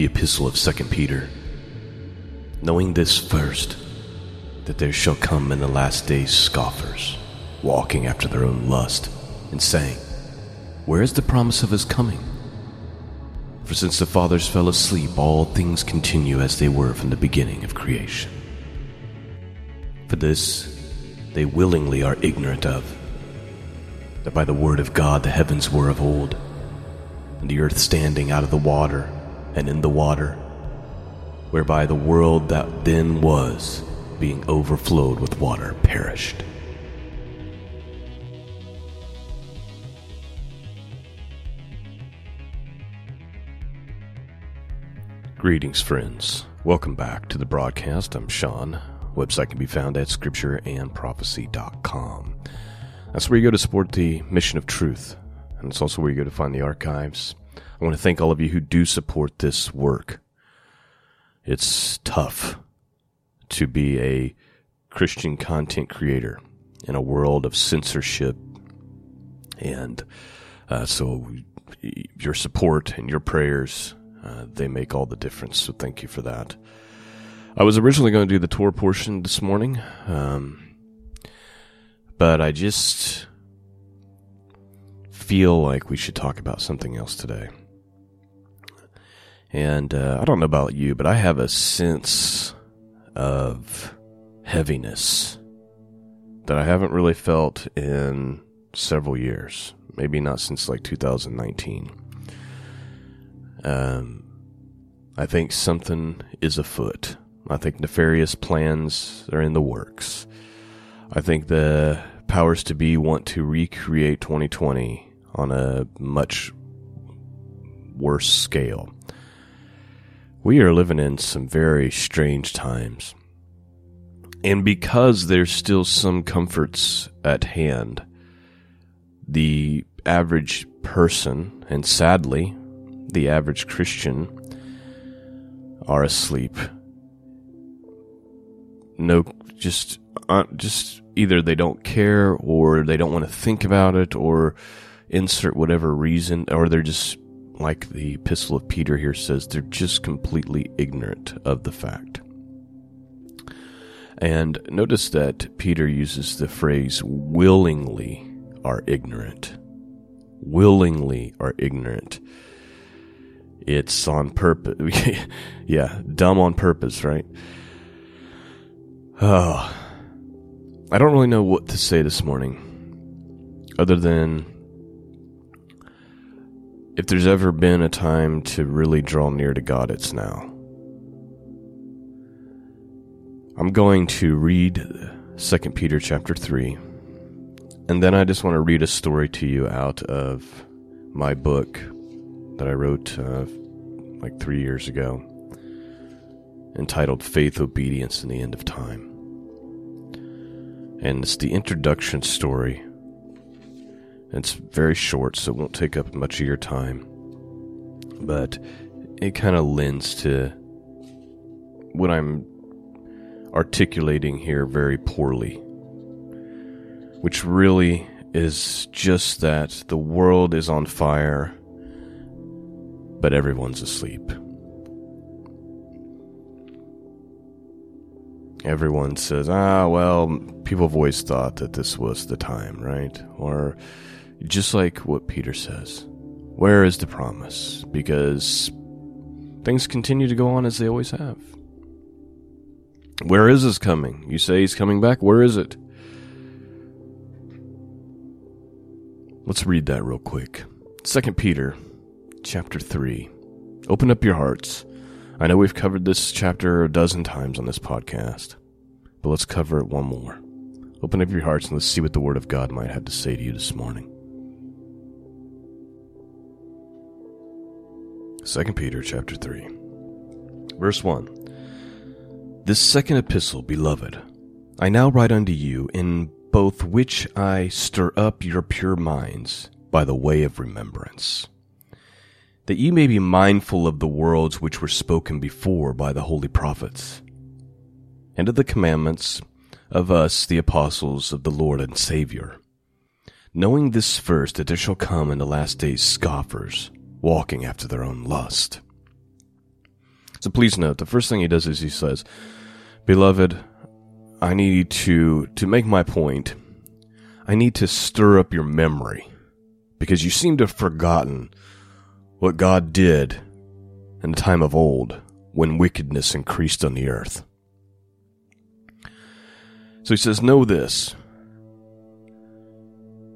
The Epistle of 2 Peter Knowing this first, that there shall come in the last days scoffers, walking after their own lust, and saying, Where is the promise of his coming? For since the fathers fell asleep, all things continue as they were from the beginning of creation. For this they willingly are ignorant of, that by the word of God the heavens were of old, and the earth standing out of the water and in the water, whereby the world that then was, being overflowed with water, perished. Greetings, friends. Welcome back to the broadcast. I'm Shawn. Website can be found at scriptureandprophecy.com. That's where you go to support the mission of truth, and it's also where you go to find the archives. I want to thank all of you who do support this work. It's tough to be a Christian content creator in a world of censorship, and uh, so your support and your prayers uh, they make all the difference. So thank you for that. I was originally going to do the tour portion this morning, um, but I just feel like we should talk about something else today. And uh, I don't know about you, but I have a sense of heaviness that I haven't really felt in several years. Maybe not since like 2019. Um, I think something is afoot. I think nefarious plans are in the works. I think the powers to be want to recreate 2020 on a much worse scale. We are living in some very strange times. And because there's still some comforts at hand, the average person, and sadly, the average Christian are asleep. No, just uh, just either they don't care or they don't want to think about it or insert whatever reason or they're just like the epistle of Peter here says they're just completely ignorant of the fact. And notice that Peter uses the phrase willingly are ignorant. Willingly are ignorant. It's on purpose. yeah, dumb on purpose, right? Oh, I don't really know what to say this morning, other than if there's ever been a time to really draw near to God, it's now. I'm going to read 2 Peter chapter 3, and then I just want to read a story to you out of my book that I wrote uh, like three years ago entitled Faith, Obedience, and the End of Time. And it's the introduction story. It's very short, so it won't take up much of your time. But it kind of lends to what I'm articulating here very poorly. Which really is just that the world is on fire but everyone's asleep. Everyone says, ah, well, people have always thought that this was the time, right? Or just like what Peter says, where is the promise? Because things continue to go on as they always have. Where is his coming? You say he's coming back. Where is it? Let's read that real quick. Second Peter chapter 3. Open up your hearts. I know we've covered this chapter a dozen times on this podcast, but let's cover it one more. Open up your hearts and let's see what the Word of God might have to say to you this morning. 2 Peter chapter 3. Verse 1. This second epistle, beloved, I now write unto you, in both which I stir up your pure minds by the way of remembrance that ye may be mindful of the words which were spoken before by the holy prophets, and of the commandments of us, the apostles of the Lord and Saviour, knowing this first, that there shall come in the last days scoffers, walking after their own lust, So please note, the first thing he does is he says, Beloved, I need to, to make my point, I need to stir up your memory because you seem to have forgotten what God did in the time of old when wickedness increased on the earth. So he says, Know this,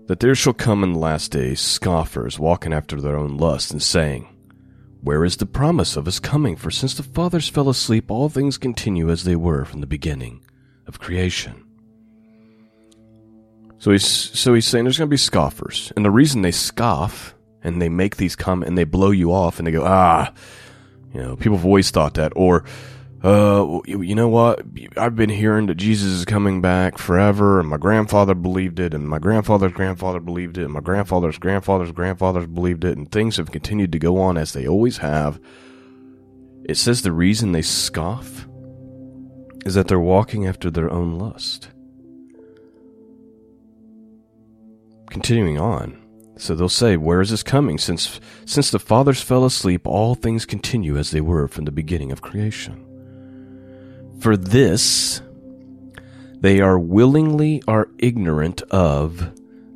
that there shall come in the last days scoffers walking after their own lust and saying, Where is the promise of his coming? For since the fathers fell asleep, all things continue as they were from the beginning of creation. So he's so he's saying there's going to be scoffers, and the reason they scoff and they make these comments and they blow you off and they go ah, you know, people have always thought that, or uh, you know what? I've been hearing that Jesus is coming back forever, and my grandfather believed it, and my grandfather's grandfather believed it, and my grandfather's grandfather's grandfathers believed it, and things have continued to go on as they always have. It says the reason they scoff is that they're walking after their own lust. Continuing on, so they'll say, Where is this coming? Since, since the fathers fell asleep, all things continue as they were from the beginning of creation. For this, they are willingly are ignorant of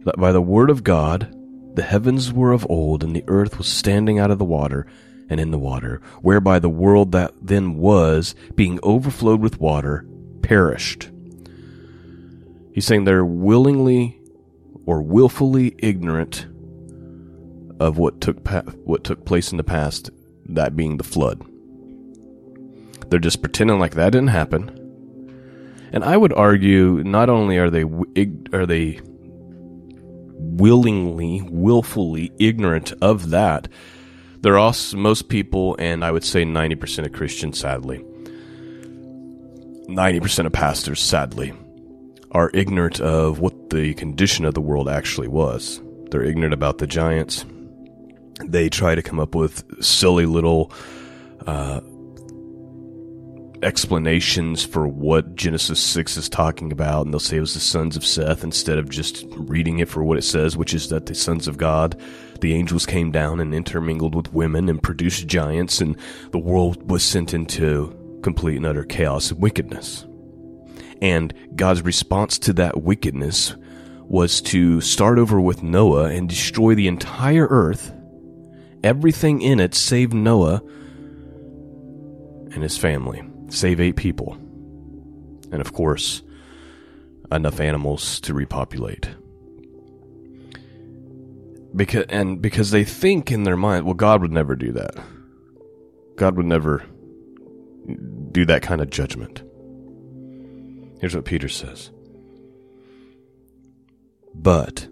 that by the word of God, the heavens were of old, and the earth was standing out of the water and in the water, whereby the world that then was, being overflowed with water, perished. He's saying they're willingly or willfully ignorant of what took pa- what took place in the past, that being the flood. They're just pretending like that didn't happen. And I would argue not only are they are they willingly, willfully ignorant of that, they're also most people, and I would say ninety percent of Christians, sadly, ninety percent of pastors, sadly, are ignorant of what the condition of the world actually was. They're ignorant about the giants. They try to come up with silly little uh, explanations for what Genesis 6 is talking about, and they'll say it was the sons of Seth instead of just reading it for what it says, which is that the sons of God, the angels came down and intermingled with women and produced giants, and the world was sent into complete and utter chaos and wickedness. And God's response to that wickedness was to start over with Noah and destroy the entire earth, everything in it save Noah and his family save eight people. And of course, enough animals to repopulate. Because and because they think in their mind, well, God would never do that. God would never do that kind of judgment. Here's what Peter says. But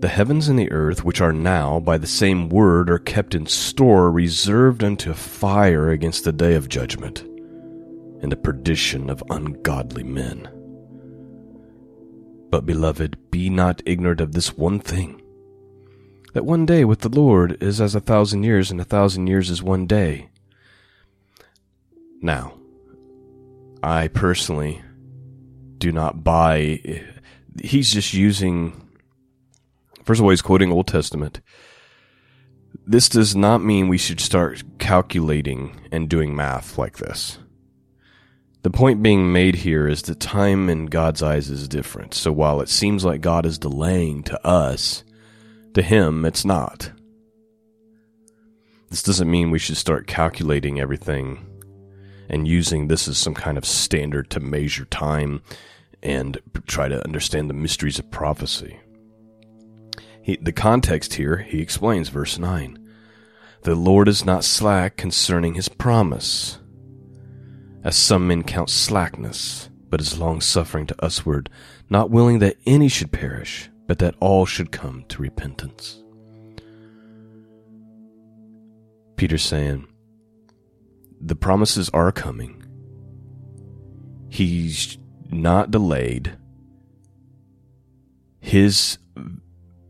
the heavens and the earth, which are now by the same word, are kept in store, reserved unto fire against the day of judgment and the perdition of ungodly men. But, beloved, be not ignorant of this one thing that one day with the Lord is as a thousand years, and a thousand years is one day. Now, I personally do not buy. He's just using First of all, he's quoting Old Testament. This does not mean we should start calculating and doing math like this. The point being made here is that time in God's eyes is different. So while it seems like God is delaying to us, to Him, it's not. This doesn't mean we should start calculating everything and using this as some kind of standard to measure time and try to understand the mysteries of prophecy. He, the context here, he explains, verse 9. The Lord is not slack concerning his promise, as some men count slackness, but is long suffering to usward, not willing that any should perish, but that all should come to repentance. Peter's saying, the promises are coming. He's not delayed. His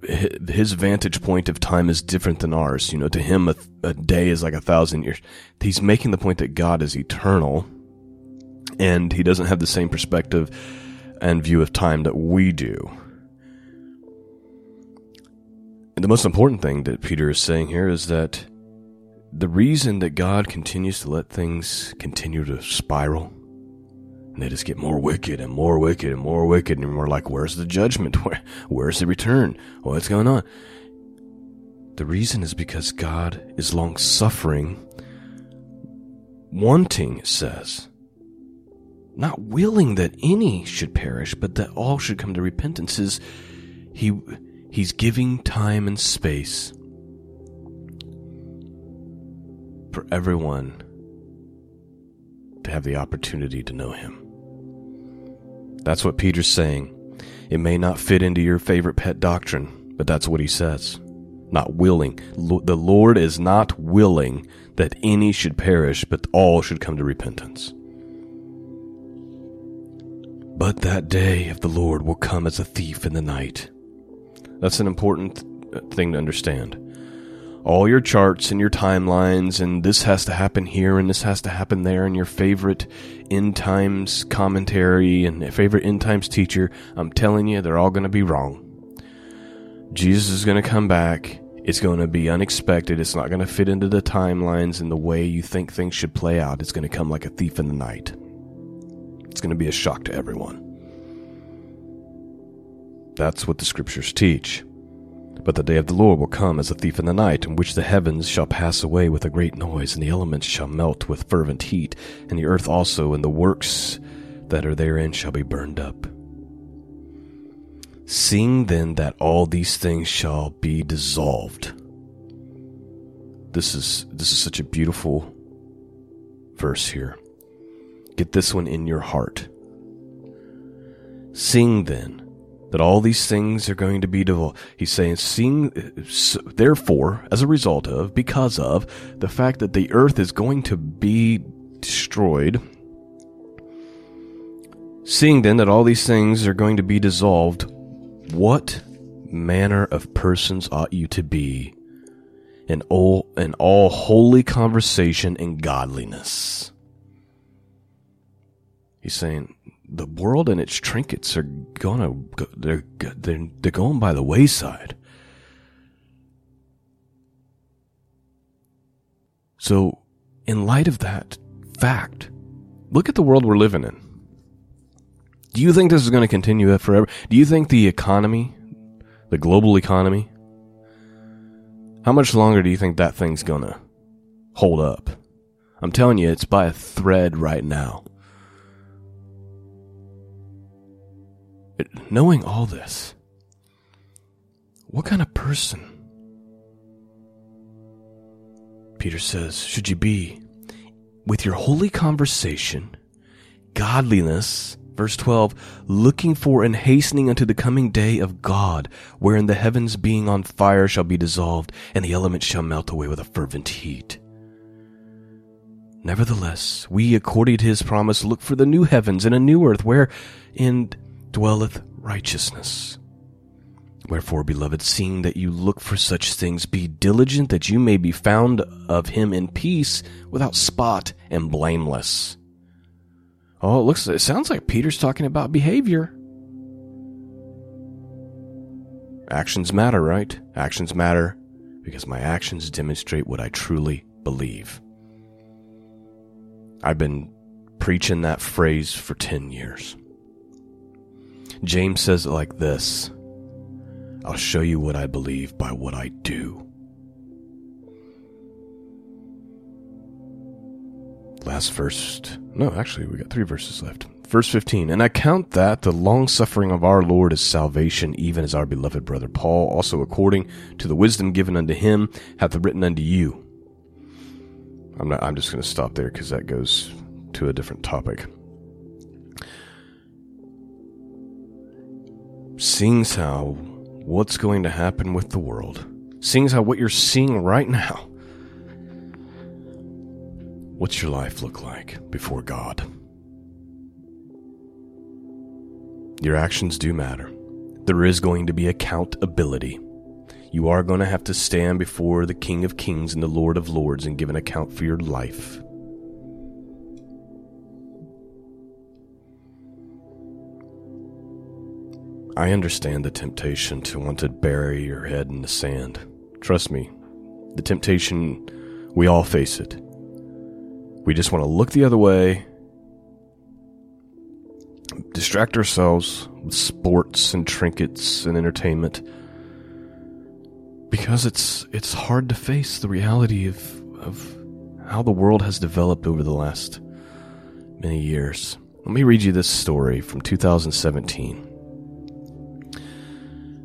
his vantage point of time is different than ours. You know, to him, a, a, day is like a thousand years. He's making the point that God is eternal and he doesn't have the same perspective and view of time that we do. And the most important thing that Peter is saying here is that the reason that God continues to let things continue to spiral and they just get more wicked and more wicked and more wicked. And we're like where's the judgment? Where, where's the return? What's going on? The reason is because God is long suffering wanting it says not willing that any should perish but that all should come to repentance is he he's giving time and space for everyone to have the opportunity to know him. That's what Peter's saying. It may not fit into your favorite pet doctrine, but that's what he says. Not willing. The Lord is not willing that any should perish, but all should come to repentance. But that day of the Lord will come as a thief in the night. That's an important uh, thing to understand all your charts and your timelines, and this has to happen here and this has to happen there, and your favorite end times commentary and favorite end times teacher, I'm telling you, they're all going to be wrong. Jesus is going to come back. It's going to be unexpected. It's not going to fit into the timelines and the way you think things should play out. It's going to come like a thief in the night. It's going to be a shock to everyone. That's what the scriptures teach. But the day of the Lord will come as a thief in the night, in which the heavens shall pass away with a great noise, and the elements shall melt with fervent heat, and the earth also and the works that are therein shall be burned up. Seeing then that all these things shall be dissolved. This is this is such a beautiful verse here. Get this one in your heart. Seeing then that all these things are going to be devolved. He's saying, seeing, therefore, as a result of, because of the fact that the earth is going to be destroyed, seeing then that all these things are going to be dissolved, what manner of persons ought you to be in all, in all holy conversation and godliness? He's saying, the world and its trinkets are gonna they're they're, they're going by the wayside. So, in light of that fact, look at the world we're living in. Do you think this is going to continue forever? Do you think the economy, the global economy, how much longer do you think that thing's going to hold up? I'm telling you, it's by a thread right now. Knowing all this, what kind of person, Peter says, should you be with your holy conversation, godliness, verse 12, looking for and hastening unto the coming day of God, wherein the heavens being on fire shall be dissolved, and the elements shall melt away with a fervent heat. Nevertheless, we, according to his promise, look for the new heavens and a new earth, wherein dwelleth righteousness. Wherefore, beloved, seeing that you look for such things, be diligent that you may be found of him in peace, without spot and blameless. Oh, it looks, it sounds like Peter's talking about behavior. Actions matter, right? Actions matter because my actions demonstrate what I truly believe. I've been preaching that phrase for 10 years. James says it like this I'll show you what I believe by what I do. Last verse. No, actually, we got three verses left. Verse 15, And I count that the long suffering of our Lord is salvation, even as our beloved brother Paul, also according to the wisdom given unto him, hath written unto you. I'm, not, I'm just going to stop there because that goes to a different topic. Seeing how what's going to happen with the world, seeing how what you're seeing right now, what's your life look like before God? Your actions do matter. There is going to be accountability. You are going to have to stand before the King of Kings and the Lord of Lords and give an account for your life. I understand the temptation to want to bury your head in the sand. Trust me, the temptation We all face it. We just want to look the other way, distract ourselves with sports and trinkets and entertainment because it's it's hard to face the reality of of how the world has developed over the last many years. Let me read you this story from 2017.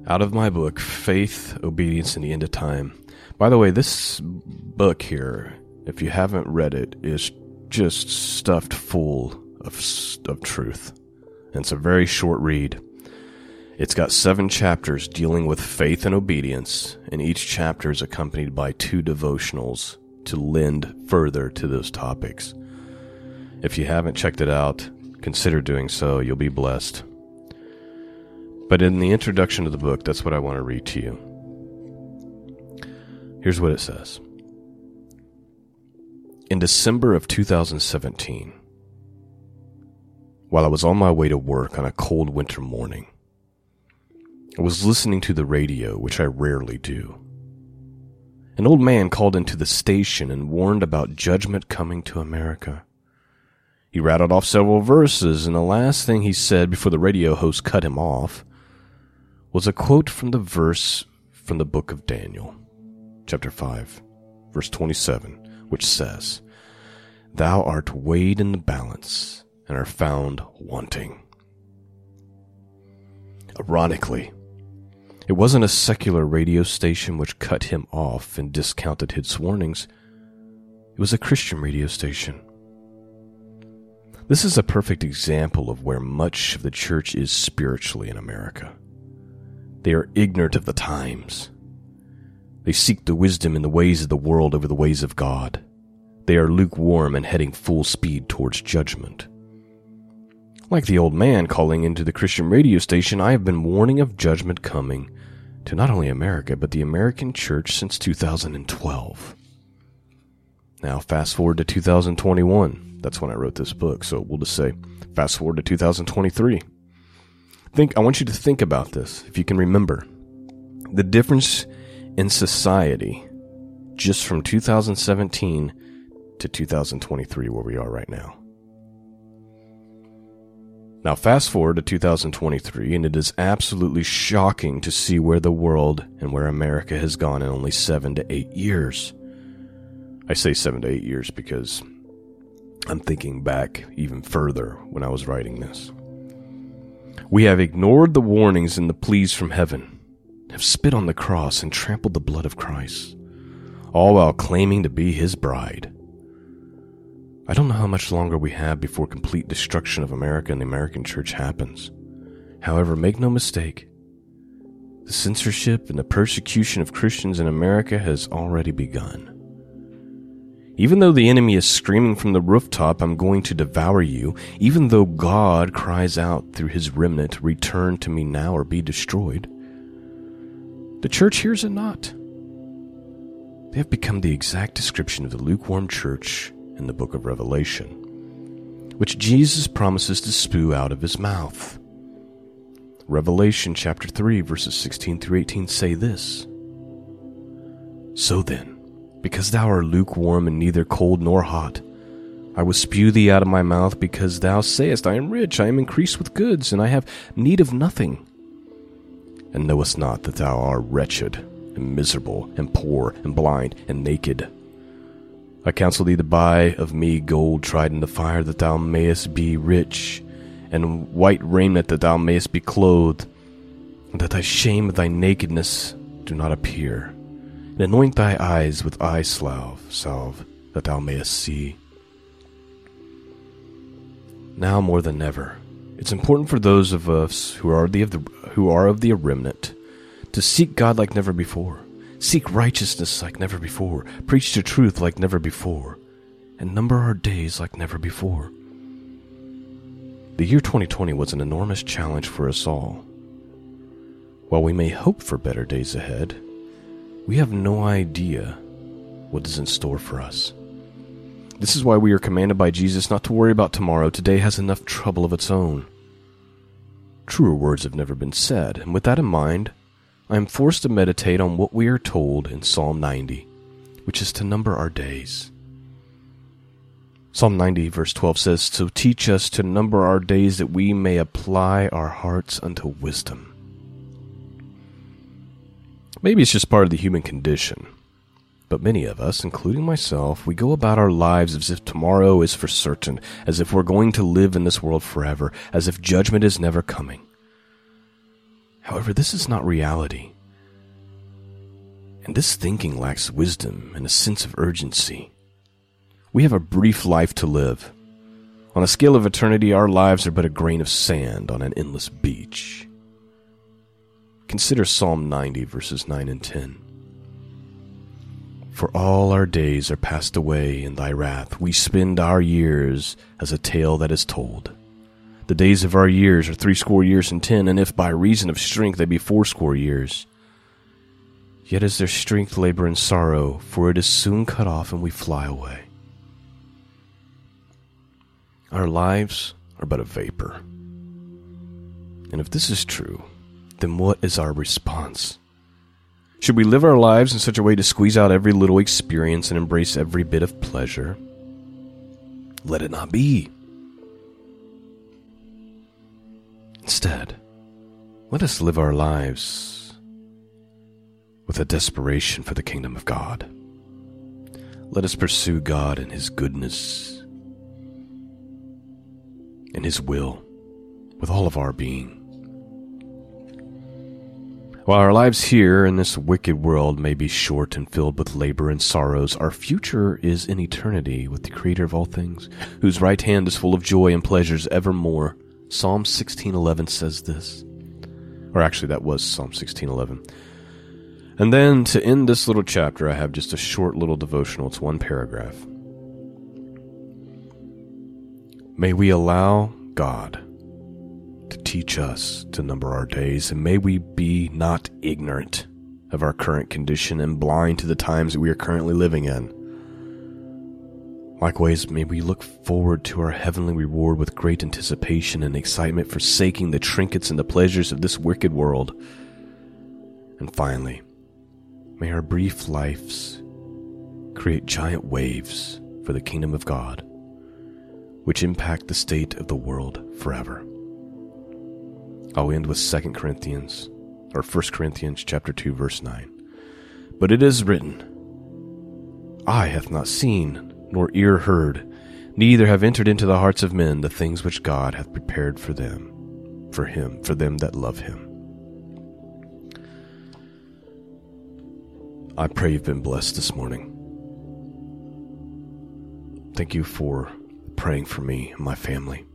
Out of my book, Faith, Obedience, and the End of Time. By the way, this book here, if you haven't read it, is just stuffed full of, of truth. And it's a very short read. It's got seven chapters dealing with faith and obedience, and each chapter is accompanied by two devotionals to lend further to those topics. If you haven't checked it out, consider doing so. You'll be blessed. But in the introduction to the book, that's what I want to read to you. Here's what it says In December of 2017, while I was on my way to work on a cold winter morning, I was listening to the radio, which I rarely do. An old man called into the station and warned about judgment coming to America. He rattled off several verses, and the last thing he said before the radio host cut him off was a quote from the verse from the book of Daniel, chapter 5, verse 27, which says, Thou art weighed in the balance and are found wanting. Ironically, it wasn't a secular radio station which cut him off and discounted his warnings. It was a Christian radio station. This is a perfect example of where much of the church is spiritually in America. They are ignorant of the times. They seek the wisdom in the ways of the world over the ways of God. They are lukewarm and heading full speed towards judgment. Like the old man calling into the Christian radio station, I have been warning of judgment coming to not only America, but the American church since 2012. Now, fast forward to 2021. That's when I wrote this book, so we'll just say fast forward to 2023 think I want you to think about this if you can remember the difference in society just from 2017 to 2023 where we are right now. Now fast forward to 2023 and it is absolutely shocking to see where the world and where America has gone in only 7 to 8 years. I say 7 to 8 years because I'm thinking back even further when I was writing this. We have ignored the warnings and the pleas from heaven, have spit on the cross and trampled the blood of Christ, all while claiming to be his bride. I don't know how much longer we have before complete destruction of America and the American church happens. However, make no mistake, the censorship and the persecution of Christians in America has already begun. Even though the enemy is screaming from the rooftop, I'm going to devour you, even though God cries out through his remnant, Return to me now or be destroyed, the church hears it not. They have become the exact description of the lukewarm church in the book of Revelation, which Jesus promises to spew out of his mouth. Revelation chapter 3, verses 16 through 18 say this So then, because thou art lukewarm and neither cold nor hot. I will spew thee out of my mouth, because thou sayest, I am rich, I am increased with goods, and I have need of nothing. And knowest not that thou art wretched, and miserable, and poor, and blind, and naked. I counsel thee to buy of me gold tried in the fire, that thou mayest be rich, and white raiment, that thou mayest be clothed, and that thy shame of thy nakedness do not appear and anoint thy eyes with eye salve, salve, that thou mayest see. Now more than ever, it's important for those of us who are the, of the who are of the remnant to seek God like never before, seek righteousness like never before, preach the truth like never before, and number our days like never before. The year 2020 was an enormous challenge for us all. While we may hope for better days ahead, we have no idea what is in store for us. This is why we are commanded by Jesus not to worry about tomorrow. Today has enough trouble of its own. Truer words have never been said, and with that in mind, I am forced to meditate on what we are told in Psalm 90, which is to number our days. Psalm 90, verse 12 says, So teach us to number our days that we may apply our hearts unto wisdom. Maybe it's just part of the human condition. But many of us, including myself, we go about our lives as if tomorrow is for certain, as if we're going to live in this world forever, as if judgment is never coming. However, this is not reality. And this thinking lacks wisdom and a sense of urgency. We have a brief life to live. On a scale of eternity, our lives are but a grain of sand on an endless beach. Consider Psalm 90, verses 9 and 10. For all our days are passed away in thy wrath. We spend our years as a tale that is told. The days of our years are threescore years and ten, and if by reason of strength they be fourscore years. Yet is their strength labor and sorrow, for it is soon cut off and we fly away. Our lives are but a vapor. And if this is true, then what is our response? Should we live our lives in such a way to squeeze out every little experience and embrace every bit of pleasure? Let it not be. Instead, let us live our lives with a desperation for the kingdom of God. Let us pursue God and His goodness and His will with all of our being. While our lives here in this wicked world may be short and filled with labor and sorrows, our future is in eternity with the Creator of all things, whose right hand is full of joy and pleasures evermore. Psalm 16:11 says this. Or actually that was Psalm 16:11. And then to end this little chapter, I have just a short little devotional. It's one paragraph. May we allow God to teach us to number our days, and may we be not ignorant of our current condition and blind to the times that we are currently living in. Likewise, may we look forward to our heavenly reward with great anticipation and excitement, forsaking the trinkets and the pleasures of this wicked world. And finally, may our brief lives create giant waves for the kingdom of God, which impact the state of the world forever. I'll end with 2 Corinthians, or 1 Corinthians chapter 2, verse 9. But it is written, Eye hath not seen, nor ear heard, neither have entered into the hearts of men the things which God hath prepared for them, for him, for them that love him. I pray you've been blessed this morning. Thank you for praying for me and my family.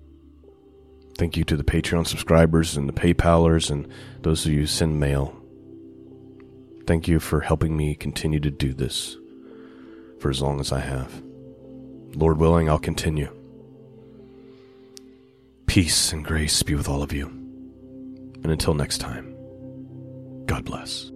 Thank you to the Patreon subscribers and the PayPalers and those of you who send mail. Thank you for helping me continue to do this for as long as I have. Lord willing, I'll continue. Peace and grace be with all of you. And until next time, God bless.